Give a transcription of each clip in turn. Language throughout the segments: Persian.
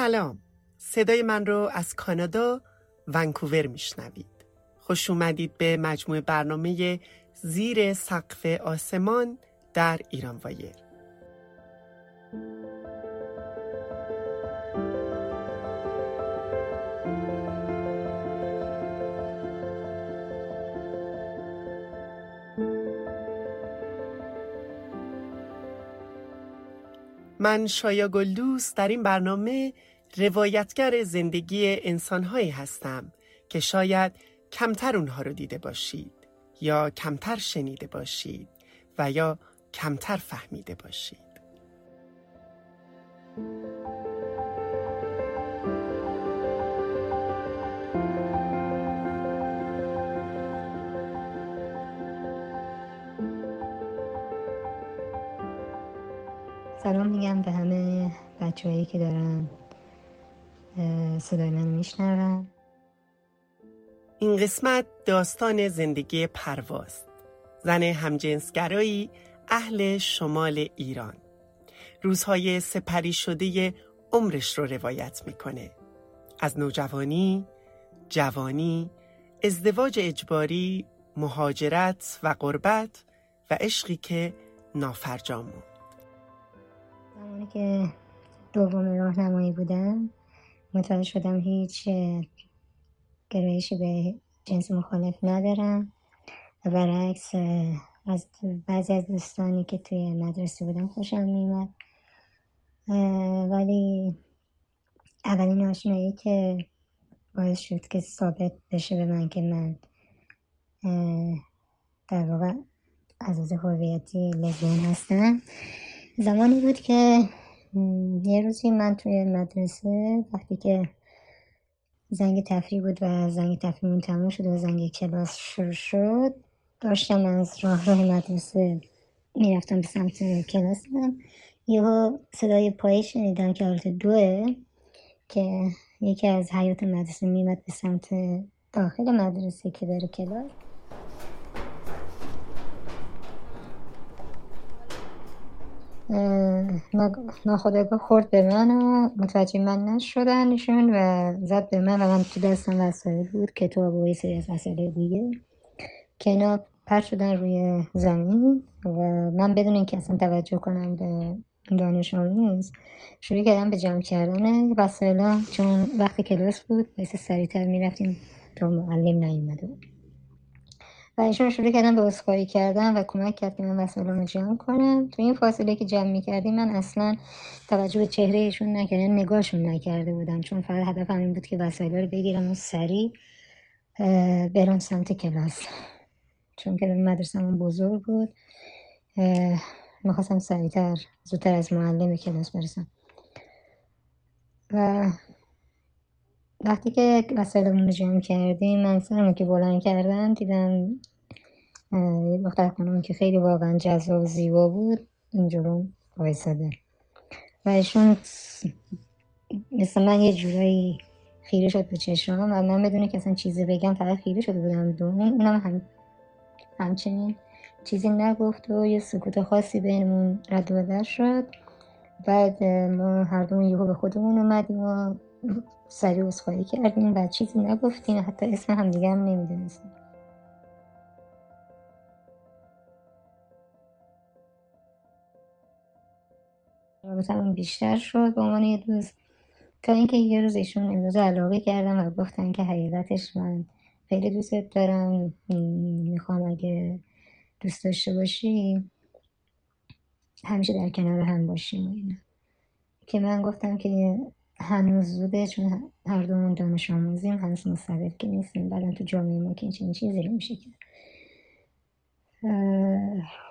سلام. صدای من رو از کانادا ونکوور میشنوید. خوش اومدید به مجموع برنامه زیر سقف آسمان در ایران وایر. من شایا گلدوس در این برنامه روایتگر زندگی انسانهایی هستم که شاید کمتر اونها رو دیده باشید یا کمتر شنیده باشید و یا کمتر فهمیده باشید. سلام میگم به همه بچههایی که دارن صدای من میشنون. این قسمت داستان زندگی پرواز. زن همجنسگرایی اهل شمال ایران. روزهای سپری شده عمرش رو روایت می‌کنه. از نوجوانی، جوانی، ازدواج اجباری، مهاجرت و غربت و عشقی که نافرجام بود. زمانی که دوم راهنمایی بودم متوجه شدم هیچ گرایشی به جنس مخالف ندارم. و برعکس از بعضی از دوستانی که توی مدرسه بودم خوشم میمد ولی اولین آشنایی که باعث شد که ثابت بشه به من که من در واقع از هویتی لزبیان هستم زمانی بود که یه روزی من توی مدرسه وقتی که زنگ تفریح بود و زنگ تفریحمون تموم شد و زنگ کلاس شروع شد داشتم از راه راه مدرسه می‌رفتم به سمت کلاسم یهو صدای پایی شنیدم که حالت دوه که یکی از حیات مدرسه میمد به سمت داخل مدرسه که بره کلاس. ناخداگاه خورد به من و متوجه من نشدن ایشون و زد به من و من تو دستم وسایل بود کتاب و سری از وسایل دیگه. که اینا پر شدن روی زمین و من بدون اینکه اصلا توجه کنم به دانش آموز شروع کردم به جمع کردن وسایل چون وقت کلاس بود باعث سریعتر می‌رفتیم تا معلم نیومده بود. و ایشون شروع کردن به اسخایی کردن و کمک کرد که من وسایلم رو جمع کنم. تو این فاصله که جمع می‌کردیم من اصلا توجه به چهره ایشون نکردم یعنی نگاهشون نکرده بودم چون فقط هدف این بود که وسایل رو بگیرم و سریع برم سمت کلاس. چون که مدرسه بزرگ بود می‌خواستم سریعتر زودتر از معلم کلاس برسم. و وقتی که وسایلمون رو جمع کردیم من سرمو که بلند کردم دیدم دختر خانم که خیلی واقعا جذاب و زیبا بود اینجورو وایساده. و ایشون مثل من یه جورایی خیره شد به چشمم و من بدونه که اصلا چیزی بگم فقط خیره شده بودم دوم اونم هم همچنین چیزی نگفت و یه سکوت خاصی بینمون رد و شد. بعد ما هر دومون یهو به خودمون اومدیم و سریع عذرخواهی کردیم و چیزی نگفتیم حتی اسم همدیگه هم نمی‌دونستیم رابطمون بیشتر شد به عنوان یه دوست. تا اینکه یه روز ایشون امروز علاقه کردم و گفتن که حقیقتش من خیلی دوستت دارم می‌خوام اگه دوست داشته باشی همیشه در کنار هم باشیم و اینا. که من گفتم که هنوز زوده چون هر دومون دانش آموزیم هنوز مستقل که نیستیم. بعدا تو جامعه ما که این چیزی رو میشه کرد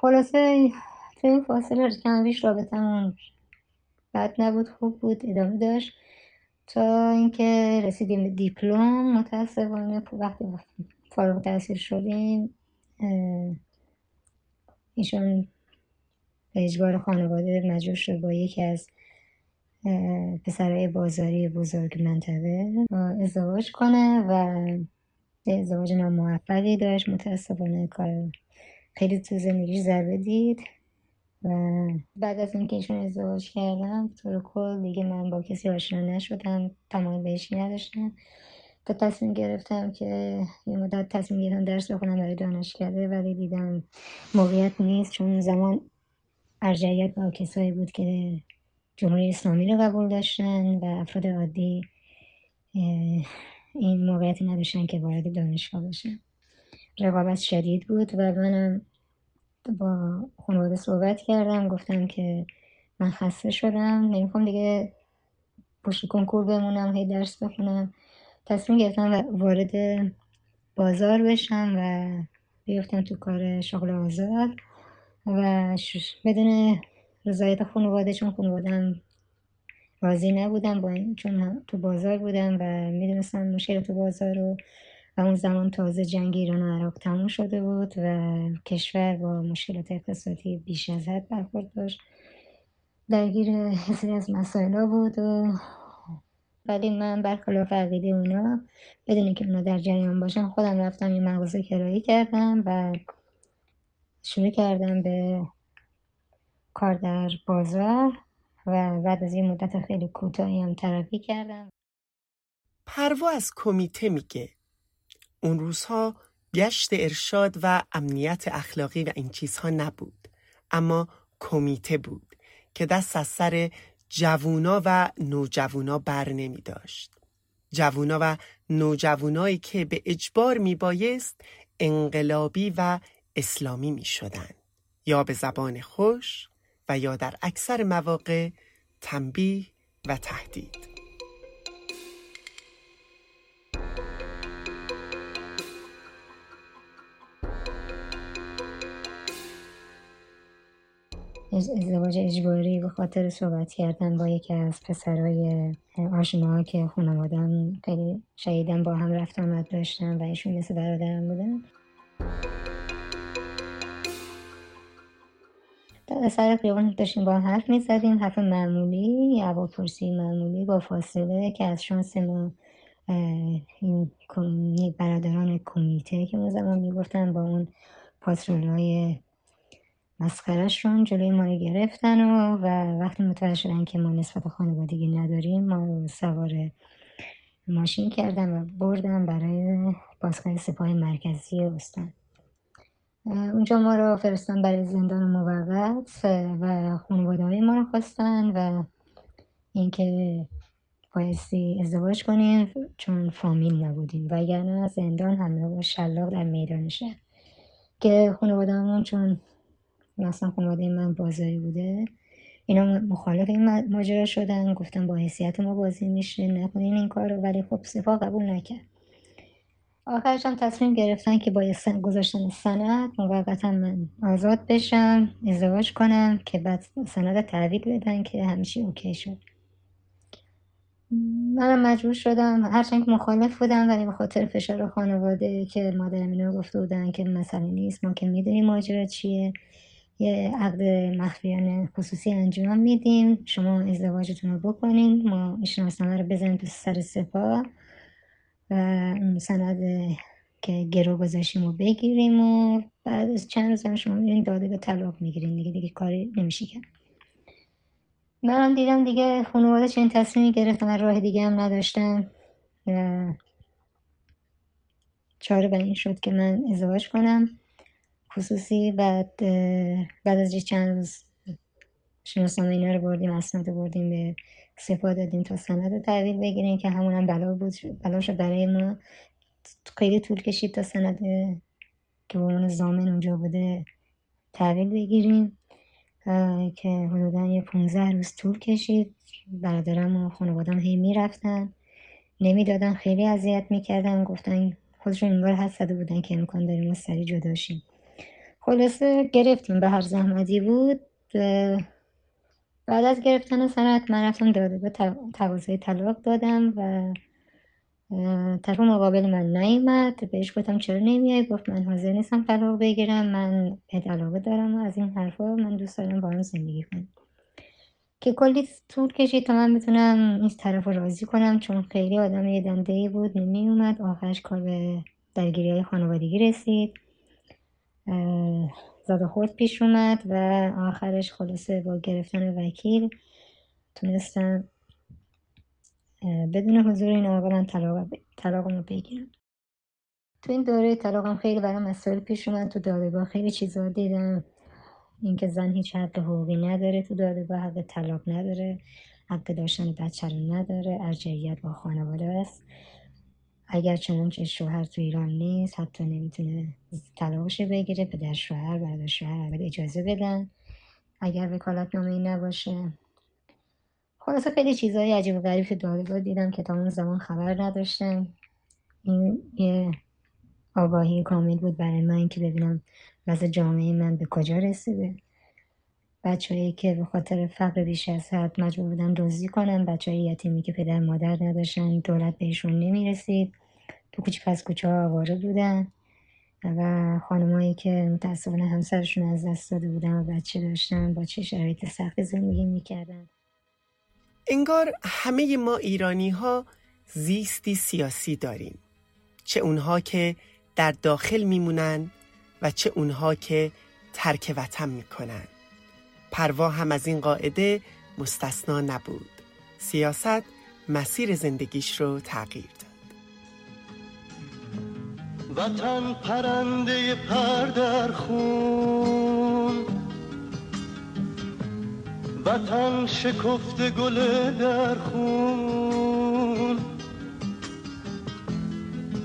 خلاصه تو این فاصله کم بیش رابطمون بد نبود خوب بود ادامه داشت. تا اینکه رسیدیم به دیپلم متاسفانه وقتی فارغ تحصیل شدیم ایشون به اجبار خانواده مجبور شد با یکی از پسرهای بازاری بزرگ منطقه ازدواج کنه و ازدواج ناموفقی داشت. متاسفانه کار خیلی تو زندگیش ضربه دید و بعد از اینکه ایشون ازدواج کردم طور کل دیگه من با کسی آشنا نشدم تمام بهشی نداشتم. تا تصمیم گرفتم که یه مدت تصمیم گرفتم درس بخونم برای دانشکده ولی دیدم موقعیت نیست چون زمان ارجعیت با کسایی بود که جمهوری اسلامی رو قبول داشتن و افراد عادی این موقعیتی نداشتن که وارد دانشگاه بشن. رقابت شدید بود و منم با خانواده صحبت کردم گفتم که من خسته شدم نمی‌خوام دیگه پشت کنکور بمونم هی درس بخونم. تصمیم گرفتم وارد بازار بشم و بیفتم تو کار شغل آزاد و بدون رضایت خانواده چون خانوادم راضی نبودم با این چون تو بازار بودم و می‌دونستم مشکل تو بازار رو و اون زمان تازه جنگ ایران و عراق تموم شده بود و کشور با مشکلات اقتصادی بیش از حد برخورد داشت. درگیر یه از مسائل بود و ولی من برخلاف عقیده اونا بدون که اونا در جریان باشن خودم رفتم یه مغازه کرایی کردم و شروع کردم به کار در بازار و بعد از این مدت خیلی کوتاهی هم ترقی کردم. پروا از کمیته میگه. اون روزها گشت ارشاد و امنیت اخلاقی و این چیزها نبود اما کمیته بود که دست از سر جوونا و نوجوونا بر نمی داشت. جوونا و نوجوونایی که به اجبار می بایست انقلابی و اسلامی می شدن. یا به زبان خوش و یا در اکثر مواقع تنبیه و تهدید. ازدواج اجباری به خاطر صحبت کردن با یکی از پسرای آشناها که خانوادم خیلی شهیدن با هم رفت آمد داشتن و ایشون مثل برادرم بودن. سر خیابان داشتیم با حرف می‌زدیم حرف معمولی پرسی معمولی با فاصله که از شانس ما این برادران کمیته که اون زمان می‌گفتن با اون پاسرول های مسخرشون جلوی ما رو گرفتن و, و وقتی متوجه شدن که ما نسبت خانوادگی نداریم ما سوار ماشین کردن و بردن برای بازگاه سپاه مرکزی استان. اونجا ما رو فرستن برای زندان موقت و خانواده های ما رو خواستن و اینکه بایستی ازدواج کنیم چون فامیل نبودیم. و اگر زندان همراه با شلاق در میدان شهر که خانواده چون مثلا خانواده من بازاری بوده اینا مخالف این ماجرا شدن. گفتن با حیثیت ما بازی میشه نکنین این کار رو ولی خب سپاه قبول نکرد. آخرش هم تصمیم گرفتن که با گذاشتن سند موقتا من آزاد بشم ازدواج کنم که بعد سند تحویل بدن که همیشه اوکی شد. منم مجبور شدم. هرچند که مخالف بودم ولی به خاطر فشار خانواده که مادرم اینو گفته بودن که مسئله نیست ما که می‌دونیم ماجرا چیه. یه عقد مخفیانه خصوصی انجام میدیم. شما ازدواجتون رو بکنین. ما این رو بزنیم تو سر سپاه. و اون سند که گرو گذاشیم رو بگیریم و بعد از چند روز هم شما میرین داده به طلاق می‌گیرین دیگه دیگه کاری نمیشه کرد من دیدم دیگه خانواده چنین تصمیمی گرفتم من راه دیگه هم نداشتم و چاره به این شد که من ازدواج کنم. خصوصی بعد بعد از چند روز شناسنامه اینا رو بردیم اسناد بردیم به سپاه دادیم تا سند رو تحویل بگیریم که همون هم بلا بود بلا برای ما خیلی طول کشید تا سند که به زامن اونجا بوده تحویل بگیریم. که حدودا یه 15 روز طول کشید. برادرم و خانوادم هی می‌رفتن. نمی‌دادن خیلی اذیت می‌کردن. گفتن خودشون انگار حد زده بودن که امکان داریم ما سری جداشیم خلاصه گرفتیم به هر زحمتی بود. بعد از گرفتن سند من رفتم به تقاضای طلاق دادم و طرف مقابل من نیومد. بهش گفتم چرا نمیای؟ گفت من حاضر نیستم طلاق بگیرم. من به علاقه دارم و از این حرفا من دوست دارم با هم زندگی کنم. که کلی طول کشید تا من بتونم این طرف رو راضی کنم. چون خیلی آدم یه دنده بود نمیومد آخرش کار به درگیری های خانوادگی رسید. زاد خورد پیش اومد و آخرش خلاصه با گرفتن وکیل تونستم بدون حضور این آقا طلاق رو بگیرم. تو این دوره طلاقم خیلی برای مسائل پیش اومد. تو دادگاه خیلی چیزا دیدم. اینکه زن هیچ حق حقوقی نداره تو دادگاه حق طلاق نداره حق داشتن بچه رو نداره ارجعیت با خانواده است. اگر چنانچه شوهر تو ایران نیست حتی نمی‌تونه طلاقش بگیره پدر شوهر برادر شوهر اجازه بدن. اگر وکالت نامه ای نباشه. خلاصه خیلی چیزهای عجیب و غریب دادگاه دیدم که تا اون زمان خبر نداشتم این یه آگاهی کامل بود برای من که ببینم وضع جامعه من به کجا رسیده. بچههایی که به خاطر فقر بیش از حد مجبور بودن دزدی کنن بچه یتیمی که پدر مادر نداشتن دولت بهشون نمی‌رسید. تو کوچه پس کوچه ها آواره بودن و خانمایی که متاسفانه همسرشون از دست داده بودن و بچه داشتن با چه شرایط سخت زندگی می‌کردن. انگار همه ما ایرانی ها زیستی سیاسی داریم. چه اونها که در داخل میمونن و چه اونها که ترک وطن می‌کنن. پروا هم از این قاعده مستثنا نبود. سیاست مسیر زندگیش رو تغییر وطن پرنده پر در خون. وطن شکفت گل در خون.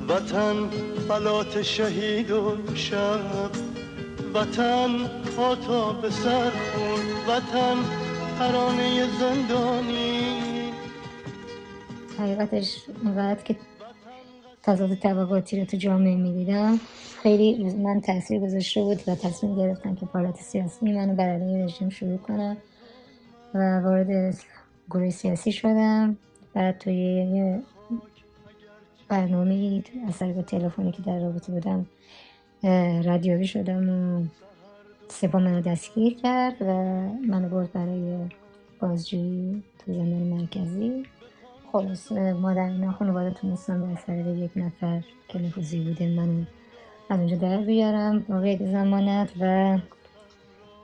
وطن فلات شهید و شب. وطن پا به سر خون. وطن ترانه زندانی. حقیقتش وقت که تضاد طبقاتی رو تو جامعه می‌دیدم. خیلی من تاثیر گذاشته بود و تصمیم گرفتم که فعالیت سیاسی منو بر علیه رژیم شروع کنم و وارد گروه سیاسی شدم. بعد توی یه برنامه از طریق تلفنی که در رابطه بودم رادیویی شدم و سپا منو دستگیر کرد و منو برد برای بازجویی تو زندان مرکزی. خلاص ما در این خانواده تونستم به طریق یک نفر که نفوذی بوده من از اونجا در بیارم. موقع زمانت و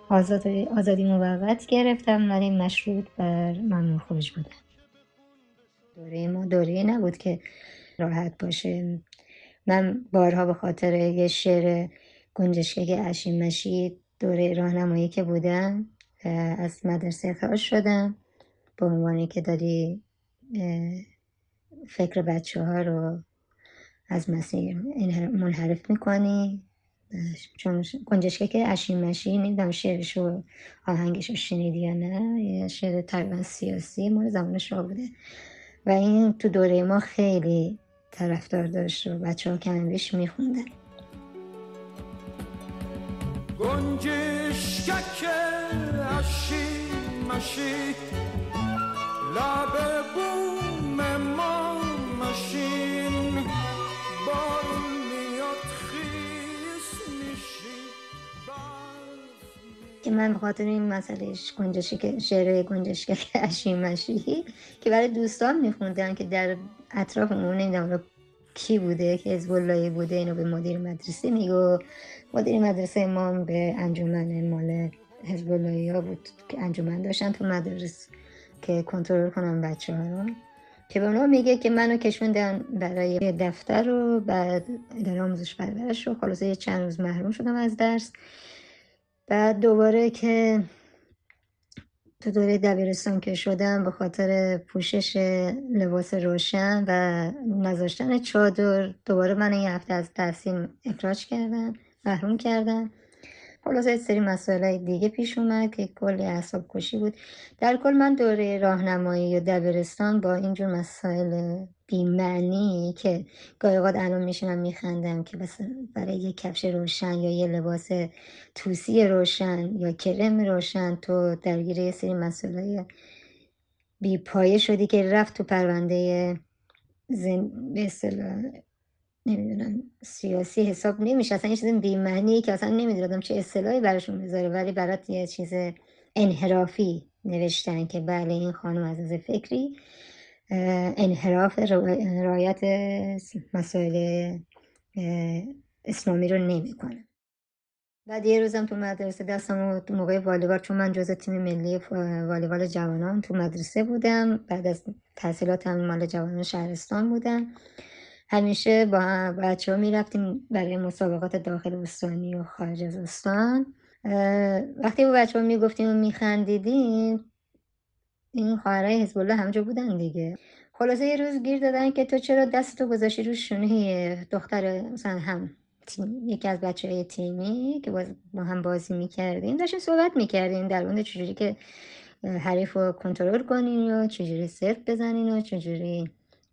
آزاد آزادی موقت گرفتم ولی مشروط بر ممنوع خروج بودم دوره ما دوره نبود که راحت باشه. من بارها به خاطر یه شعر گنجشکه اشیم مشید دوره راهنمایی که بودم از مدرسه اخراج شدم. به عنوانی که داری فکر بچه ها رو از مسیر منحرف می‌کنی. چون گنجشکه که اشیم مشی نمی‌دونم شعرش و آهنگش رو شنیدی یا نه؟ یه شعر تقریبا سیاسی مال زمان شاه بوده. و این تو دوره ما خیلی طرفدار داشت و بچه ها کمش میخوندن. گنجشکک اشیم مشی لب بوم ما مشین بارون که من بخاطر این مسئله گنجشی که شعر گنجشی که برای دوستان میخوندن که در اطراف اون نمی‌دونم کی بوده که از بوده اینو به مدیر مدرسه میگو. مدیر مدرسه ما به انجمن مال حزب ها بود که انجمن داشتن تو مدرس که کنترل کنم بچه ها رو. که به اونا میگه که منو کشوندن برای دفتر و بعد اداره آموزش پرورش رو خلاصه یه چند روز محروم شدم از درس. بعد دوباره که تو دوره دبیرستان که شدم به خاطر پوشش لباس روشن و نذاشتن چادر دوباره من یه هفته از تحصیل اخراج کردن محروم کردن خلاصه سری مسائل دیگه پیش اومد که کلی اعصاب کشی بود. در کل من دوره راهنمایی و دبیرستان با اینجور مسائل بیمعنی که گاهی اوقات الان میشینم میخندم که بس برای یه کفش روشن یا یه لباس توسی روشن یا کرم روشن تو درگیر یه سری مسئله بی پایه شدی که رفت تو پرونده زن... به نمی‌دونم سیاسی حساب نمیشه. اصلا یه چیز بیمعنی که اصلا نمی‌دونم چه اصطلاحی براشون بذاره ولی برات یه چیز انحرافی نوشتن که بله این خانم از فکری انحراف رایت مسائل اسلامی رو نمی‌کنه. بعد یه روزم تو مدرسه دستم تو موقع والیبال چون من جز تیم ملی والیبال جوانان تو مدرسه بودم. بعد از تحصیلات هم مال جوانان شهرستان بودم. همیشه با بچه ها می‌رفتیم برای مسابقات داخل استانی و خارج از استان. وقتی با بچه ها می‌گفتیم و میخندیدیم این خواهرای حزب الله همجا بودن دیگه. خلاصه یه روز گیر دادن که تو چرا دستتو گذاشتی رو شونه دختر مثلا هم تیم یکی از بچه های تیمی که با هم بازی می‌کردیم. داشتیم صحبت می‌کردیم در مورد چجوری که حریف رو کنترل کنین و چجوری صرف بزنین و چجوری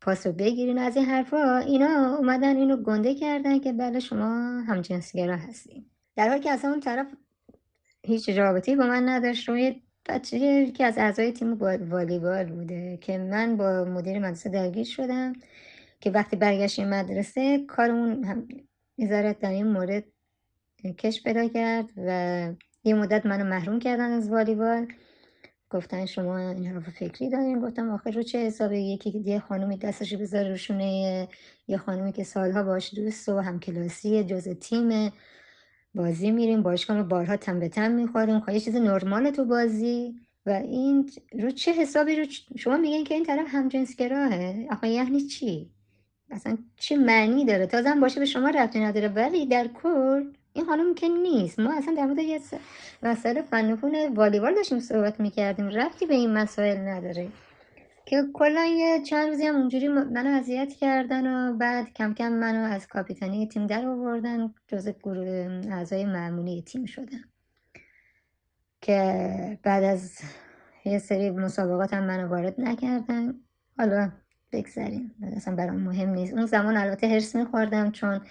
پاس رو بگیرین از این حرفا اینا اومدن اینو گنده کردن که بله شما هم جنسگرا هستین. در حالی که از اون طرف هیچ رابطی با من نداشت. روی بچه که از اعضای تیم والیبال بوده که من با مدیر مدرسه درگیر شدم که وقتی برگشتیم مدرسه کارمون هم نظارت در این مورد کش پیدا کرد و یه مدت منو محروم کردن از والیبال. گفتن شما این حرف فکری دارین؟ گفتم آخر رو چه حسابه یکی یه خانومی دستش بذاره روشونه یه خانومی که سالها باش دوست و همکلاسی جز تیم بازی میریم باشگاه بارها تن به تن می‌خوریم. خواهی چیز نرمال تو بازی و این رو چه حسابی؟ رو شما میگین که این طرف همجنسگراهه. آخه یعنی چی؟ اصلا چه معنی داره؟ تازم باشه به شما رفتی نداره. ولی در کل این خانم که نیست. ما اصلا در مورد یه مسئله فنفون والیبال داشتیم صحبت می‌کردیم. رفتی به این مسائل نداره. که کلا یه چند روزی هم اونجوری منو اذیت کردن و بعد کم کم منو از کاپیتانی تیم در آوردن جز گروه اعضای معمولی تیم شدم که بعد از یه سری مسابقات هم منو وارد نکردن. حالا بگذاریم اصلا برام مهم نیست. اون زمان البته هرس میخوردم چون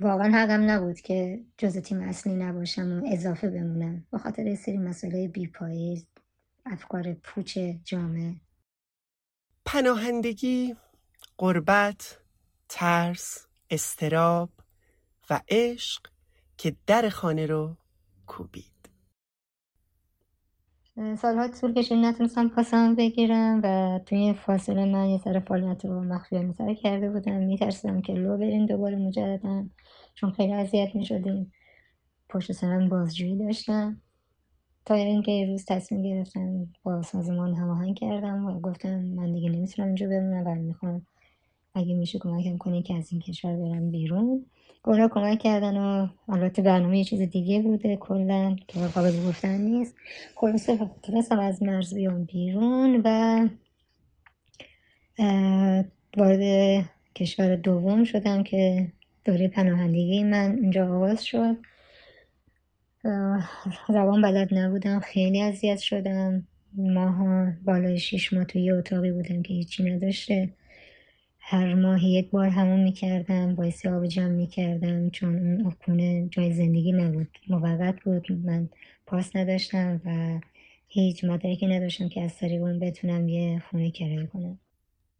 واقعا حقم نبود که جز تیم اصلی نباشم و اضافه بمونم. به خاطر یه سری مسئله بیپایی افکار پوچ جامعه پناهندگی قربت ترس استراب و عشق که در خانه رو کوبید. سالها طول کشید نتونستم پاسم بگیرم و توی فاصله من یه سر فعالیت رو مخفیانه سر کرده بودم. میترسیدم که لو بریم دوباره مجددا چون خیلی اذیت می‌شدیم. پشت سرم بازجویی داشتم. تا اینکه یه روز تصمیم گرفتم با سازمان هماهنگ کردم و گفتم من دیگه نمی‌تونم اینجا بمونم و می‌خوام اگه میشه کمکم کنی که از این کشور برم بیرون. اونا کمک کردن و البته برنامه یه چیز دیگه بوده کلا که قابل گفتن نیست. خلاصه تونستم از مرز بیام بیرون و وارد کشور دوم شدم که دوره پناهندگی من اینجا آغاز شد. زبان بلد نبودم خیلی اذیت شدم. ماها بالای شیش ماه توی یه اتاقی بودم که هیچی نداشته. هر ماه یک بار همون می‌کردم باعثی آب جمع می‌کردم چون اون خونه جای زندگی نبود موقت بود من پاس نداشتم و هیچ مدرکی نداشتم که از طریق اون بتونم یه خونه کرایه کنم.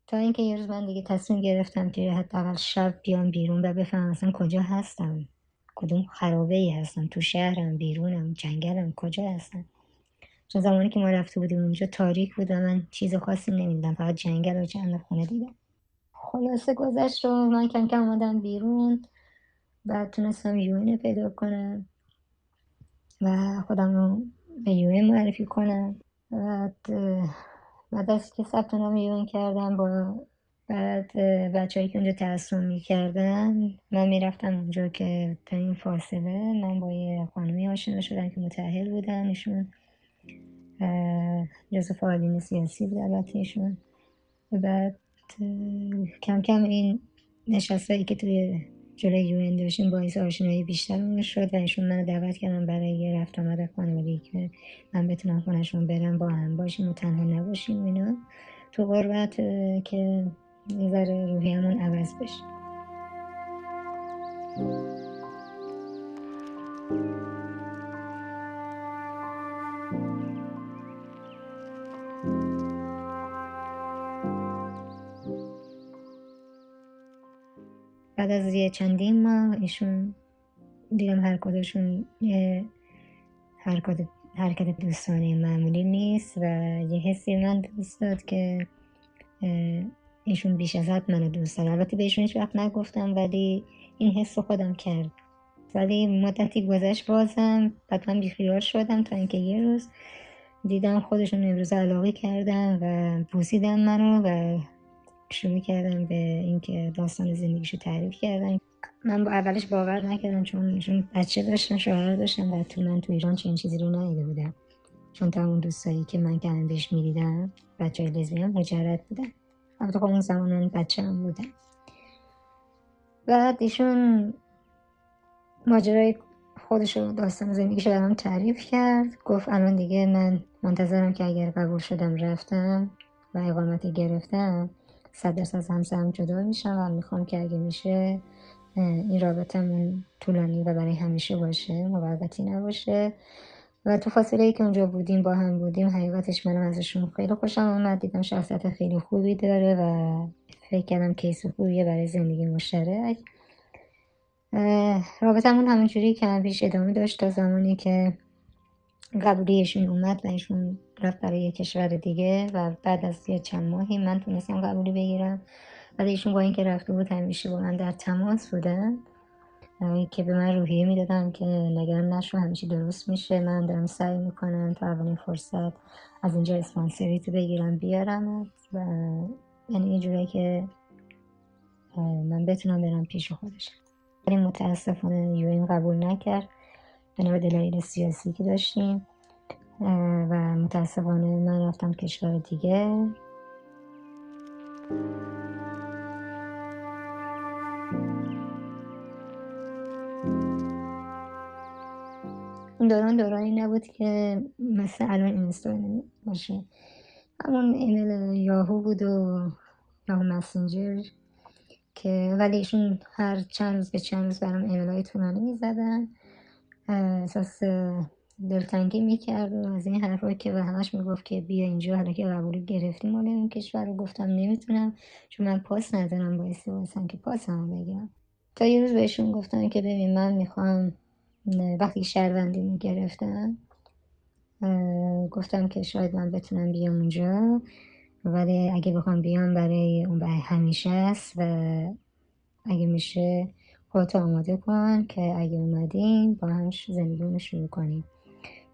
تا اینکه یه روز من دیگه تصمیم گرفتم که حداقل شب بیام بیرون و بفهمم اصلا کجا هستم. کدوم خرابه ای هستم؟ تو شهرم بیرونم جنگلم کجا هستم؟ چون زمانی که ما رفته بودیم اونجا تاریک بود و من چیز خاصی نمی‌دیدم فقط جنگل و چند خونه دیدم. خلاصه گذشت و من کم کم اومدم بیرون بعد تونستم یوین پیدا کنم و خودم رو به یوین معرفی کنم. بعد بعد از که ثبت نام یوین کردم با بعد بچههایی که اونجا تحصیل می‌کردن من می‌رفتم اونجا که تا این فاصله من با یه خانمی آشنا شدم که متحل بودن ایشون. جزو فعالین سیاسی بود البته ایشون. بعد کم کم این نشستایی که توی جلوی یون داشتیم باعث آشنایی بیشتر شد و ایشون منو دعوت کردم برای یه رفت آمد خانوادگی که من بتونم خونشون برم با هم باشیم و تنها نباشیم اینا. تو غربت که یه ذره روحیمون عوض بشه. بعد از یه چندین ماه ایشون دیدم هر کدشون یه حرکت حرکت دوستانه معمولی نیست و یه حسی من دوست داد که ایشون بیش از حد منو دوست داره البته بهشون هیچ وقت نگفتم ولی این حس رو خودم کرد. ولی مدتی گذشت بازم بعد من بیخیال شدم تا اینکه یه روز دیدم خودشون امروز علاقه کردم و بوسیدن منو و شروع کردم به اینکه داستان زندگیشو تعریف کردن. من با اولش باور نکردم چون ایشون بچه داشتن شوهر داشتن و تو من تو ایران چنین چیزی رو ندیده بودم. چون تمام دوستایی که من کندش می‌دیدم بچه های لزبیان مجرد بودن. البته خب اون زمان بچه هم بودن. بعد ایشون ماجرای خودش رو داستان زندگیش رو تعریف کرد. گفت الان دیگه من منتظرم که اگر قبول شدم رفتم و اقامتی گرفتم صد درصد همسرم جدا میشم و می‌خوام که اگه میشه این رابطمون طولانی و برای همیشه باشه موقتی نباشه. و تو فاصله ای که اونجا بودیم با هم بودیم حقیقتش منم ازشون خیلی خوشم آمد دیدم شخصیت خیلی خوبی داره و فکر کردم کیس خوبیه برای زندگی مشترک. رابطمون همونجوری که پیش ادامه داشت تا زمانی که قبولیشون اومد و ایشون رفت برای یه کشور دیگه و بعد از یه چند ماهی من تونستم قبولی بگیرم. ولی ایشون با اینکه رفته بود همیشه با من در تماس بودن که به من روحیه می‌دادن که نگران نشو همیشه درست میشه من دارم سعی می‌کنم تا اولین فرصت از اینجا اسپانسریت بگیرم بیارم. و یعنی یه که من بتونم برم پیش خودش ولی متاسفانه یو قبول نکرد. بنا به دلایل سیاسی که داشتیم و متاسفانه من رفتم کشور دیگه. اون دوران دورانی نبود که مثل الان اینستاگرام باشه. همون ایمیل یاهو بود و یاهو مسنجر که ولی ایشون هر چند روز به چند روز برام ایمیل های طولانی می‌زدن. احساس دلتنگی می‌کرد و از این حرفایی که به همش می‌گفت که بیا اینجا حالا که قبولی گرفتیم مال اون کشور رو گفتم نمی‌تونم چون من پاس ندارم بایستی واسم که پاس هم بگیرم. تا یه روز بهشون گفتم که ببین من می‌خوام وقتی شهروندی می‌گرفتم گفتم که شاید من بتونم بیام اونجا ولی اگه بخوام بیام برای اون برای همیشه است و اگه میشه خودت آماده کن که اگه اومدیم با هم زندگیمون شروع کنیم.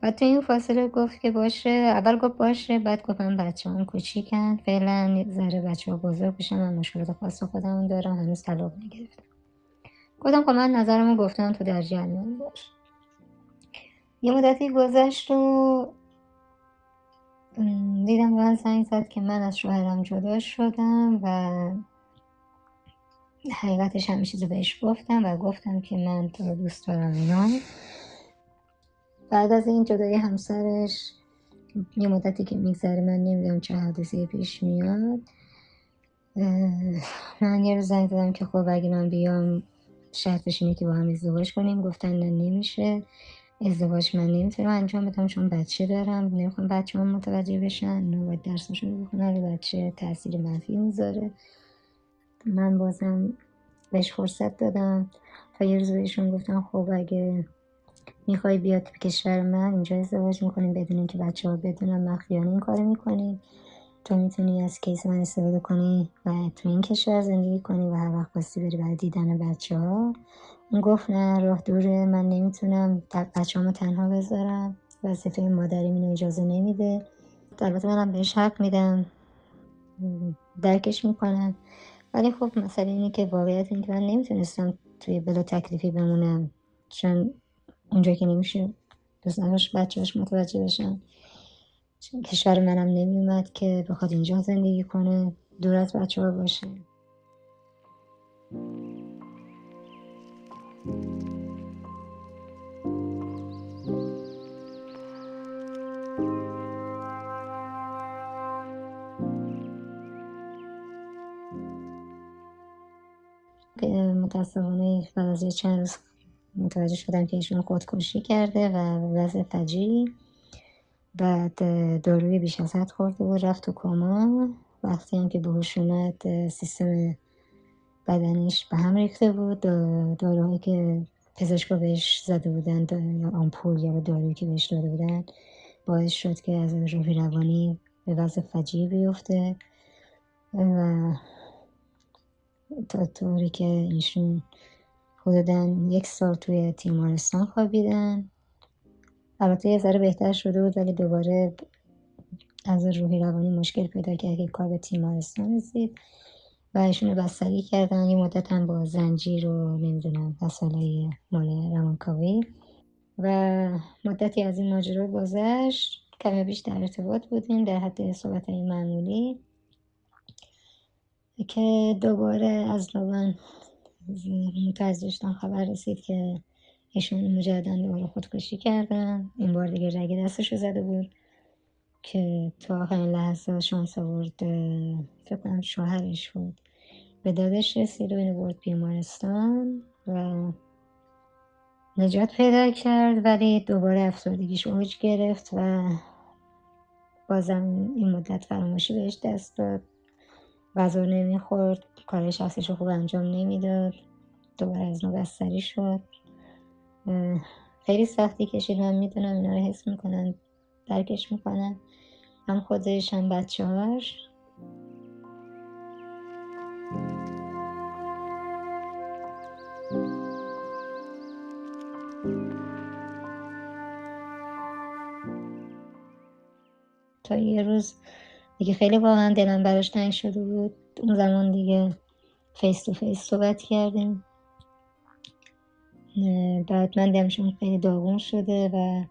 بعد تو این فاصله گفت که باشه. اول گفت باشه بعد گفت من بچه هم کوچیکن. فعلا ذره بچه ها بزرگ بشن من مشکلات خاص خودمون دارم هنوز طلاق نگرفتم گفتم خب من نظرمو گفتم تو در جریان باش. یه مدتی گذشت و دیدم من زنگ زد که من از شوهرم جدا شدم و حقیقتش همه چیزو بهش گفتم و گفتم که من تو رو دوست دارم اینا. بعد از این جدای همسرش یه مدتی که میگذره من نمی‌دونم چه حادثه پیش میاد. من یه روز زنگ زدم که خب اگه من بیام شرطش اینه که با هم ازدواج کنیم. گفتن نه نمیشه. ازدواج من نمی‌تونم انجام بدم چون بچه دارم. نمی‌خوام بچه هم متوجه بشن. نه باید درسشون بخونن. بچه تاثیر منفی می‌ذاره. من بازم بهش فرصت دادم تا یه روز بهشون گفتم خب اگه می‌خوای بیاد تو کشور من اینجا ازدواج می‌کنیم بدون اینکه بچه ها بدونم مخفیانه این کار می‌کنیم. تو می‌تونی از کیس من استفاده کنی و تو این کشور زندگی کنی و هر وقت باستی بری برای دیدن بچه ها اون گفت نه راه دوره من نمی‌تونم بچه همو تنها بذارم. وظیفه مادری اینو اجازه نمیده. البته منم بهش حق میدم. درکش می‌کنم. ولی خب مثلا اینه که واقعیت اینه که من نمی‌تونستم توی بلا تکلیفی بمونم چون اونجا که نمیشه دوست نداشت بچهاش متوجه بشن. کشور منم نمیومد که بخواد اینجا زندگی کنه دور از بچه ها باشه. متاسفانه بعد از چند روز متوجه شدم که ایشون خودکشی کرده و وضع فجی بعد داروی بیش از حد خورده و رفت تو کما. وقتی هم که بهش اومد سیستم بدنش به هم ریخته بود. داروهایی که پزشکا بهش زده بودن آمپول یا دارویی که بهش داده بودن باعث شد که از روحی روانی به وضع فجیع بیفته. و تا طوری که ایشون حدودا یک سال توی تیمارستان خوابیدن. البته یه ذره بهتر شده بود ولی دوباره از روحی روانی مشکل پیدا کرد که کار به تیمارستان رسید و ایشون بستری کردن. یه مدت هم با زنجیر و نمی‌دونم مسئله مال روانکاوی. و مدتی از این ماجرا گذشت. کمی بیش در ارتباط بودیم در حد صحبت های معمولی. که دوباره از لابن متوجه خبر رسید که ایشون مجددا دوباره خودکشی کردن. این بار دیگه رگ دستش زده بود که تا آخرین لحظه شانس آورد فکر کنم شوهرش بود. به دادش رسید و اینو برد بیمارستان و نجات پیدا کرد ولی دوباره افسردگیش اوج گرفت و بازم این مدت فراموشی بهش دست داد. غذا نمی‌خورد کار شخصیش رو خوب انجام نمی‌داد دوباره از نو بستری شد. خیلی سختی کشید من می‌دونم اینا رو حس می‌کنن درکش می‌کنن. هم خودش هم بچه هاش تا یه روز دیگه خیلی واقعا دلم براش تنگ شده بود اون زمان دیگه face to face صحبت کردیم. بعد من دیدمشون خیلی داغون شده و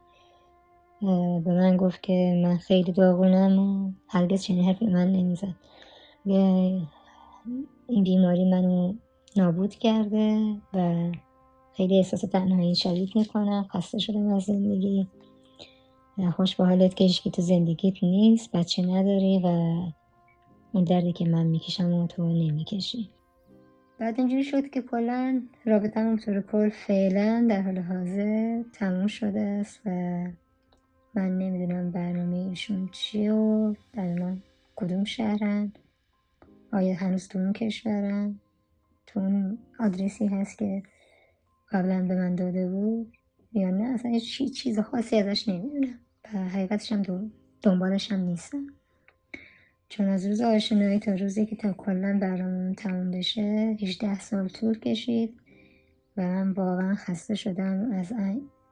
به من گفت که من خیلی داغونم و هرگز چنین حرفی من نمی‌زد. این بیماری منو نابود کرده و خیلی احساس تنهایی شدید می‌کنم خسته شدم از زندگی. خوش به حالت که تو زندگیت نیست بچه نداری و اون دردی که من می‌کشم و تو نمی‌کشی. بعد اینجوری شد که کلا رابطه هم طور کل فعلا در حال حاضر تموم شده است و من نمی‌دونم برنامه ایشون چیه و در کدوم شهرن. آیا هنوز تو اون کشورن؟ تو اون آدرسی هست که قبلا به من داده بود؟ یا نه اصلا چی چیز خاصی ازش نمی‌دونم. و حقیقتش هم دنبالش هم نیستم. چون از روز آشنایی تا روزی که تا کلا برامون تموم بشه 18 سال طول کشید و من واقعا خسته شدم از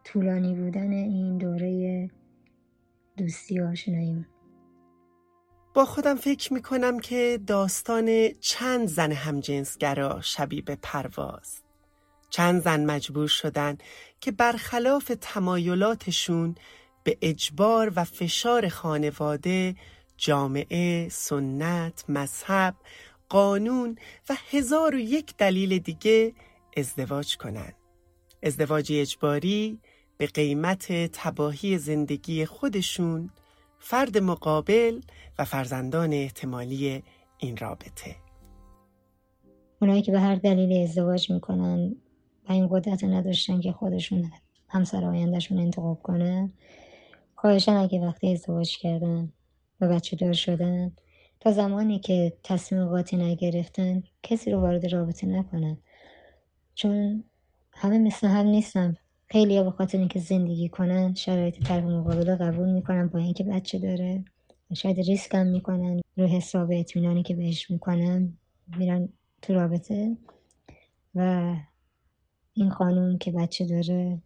طولانی بودن این دوره دوستی و با خودم فکر می‌کنم که داستان چند زن همجنسگرا شبیه به پرواز. چند زن مجبور شدن که برخلاف تمایلاتشون به اجبار و فشار خانواده جامعه، سنت، مذهب، قانون و هزار و یک دلیل دیگه ازدواج کنند. ازدواج اجباری به قیمت تباهی زندگی خودشون، فرد مقابل و فرزندان احتمالی این رابطه. اونایی که به هر دلیل ازدواج می‌کنن و این قدرت نداشتن که خودشون همسر آیندهشون انتخاب کنه خواهشن اگه وقتی ازدواج کردن و بچه دار شدن تا زمانی که تصمیم قاطی نگرفتن کسی رو وارد رابطه نکنن. چون همه مثل هم نیستن. خیلی به خاطر اینکه زندگی کنن شرایط طرف مقابل قبول می‌کنن با اینکه بچه داره. شاید ریسک هم می‌کنن. رو حساب اطمینانی که بهش می‌کنن میرن تو رابطه. و این خانوم که بچه داره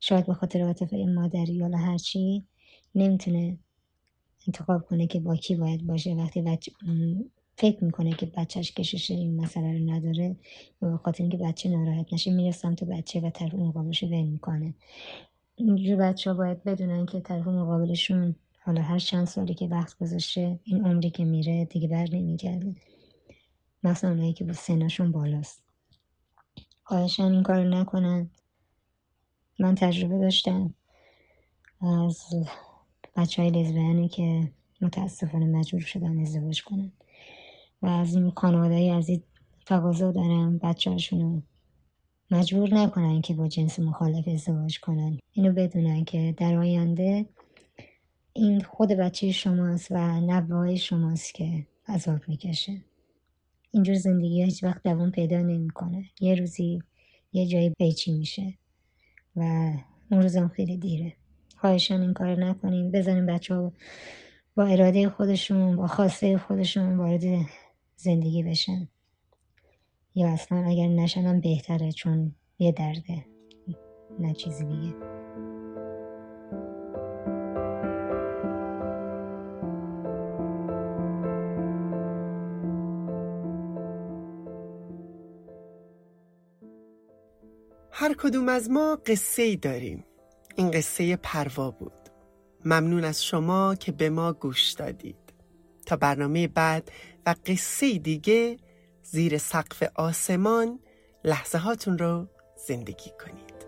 شاید به خاطر عاطفه مادری یا هرچی نمی‌تونه انتخاب کنه که با کی باید باشه. وقتی بچه فکر می‌کنه که بچهش کشش این مسئله رو نداره و خاطر اینکه بچه ناراحت نشه میره سمت بچه و طرف مقابلش ول می‌کنه. اینجور بچه ها باید بدونن که طرف مقابلشون حالا هر چند سالی که وقت گذاشته این عمری که میره دیگه بر نمیگرده. مثلا اونایی که با سنشون بالاست. خواهشان این کار نکنن. من تجربه داشتم از بچه های لزبیانی که متاسفانه مجبور شدن ازدواج کنن. و از این خانواده از این تقاضا دارم بچه مجبور نکنن که با جنس مخالف ازدواج کنن. اینو بدونن که در آینده این خود بچه شماست و نوای شماست که عذاب می‌کشه. اینجور زندگی هیچ وقت دوام پیدا نمی‌کنه. یه روزی یه جایی بیچی میشه و اون روزم خیلی دیره. خواهشان این کار نکنیم بزنیم بچه ها با اراده خودشون با خواسته خودشون وارد زندگی بشن. یا اصلا اگر نشنم بهتره چون یه درده نه چیزی دیگه. هر کدوم از ما قصه ای داریم. این قصه پروا بود. ممنون از شما که به ما گوش دادید. تا برنامه بعد و قصه دیگه زیر سقف آسمان لحظه هاتون رو زندگی کنید.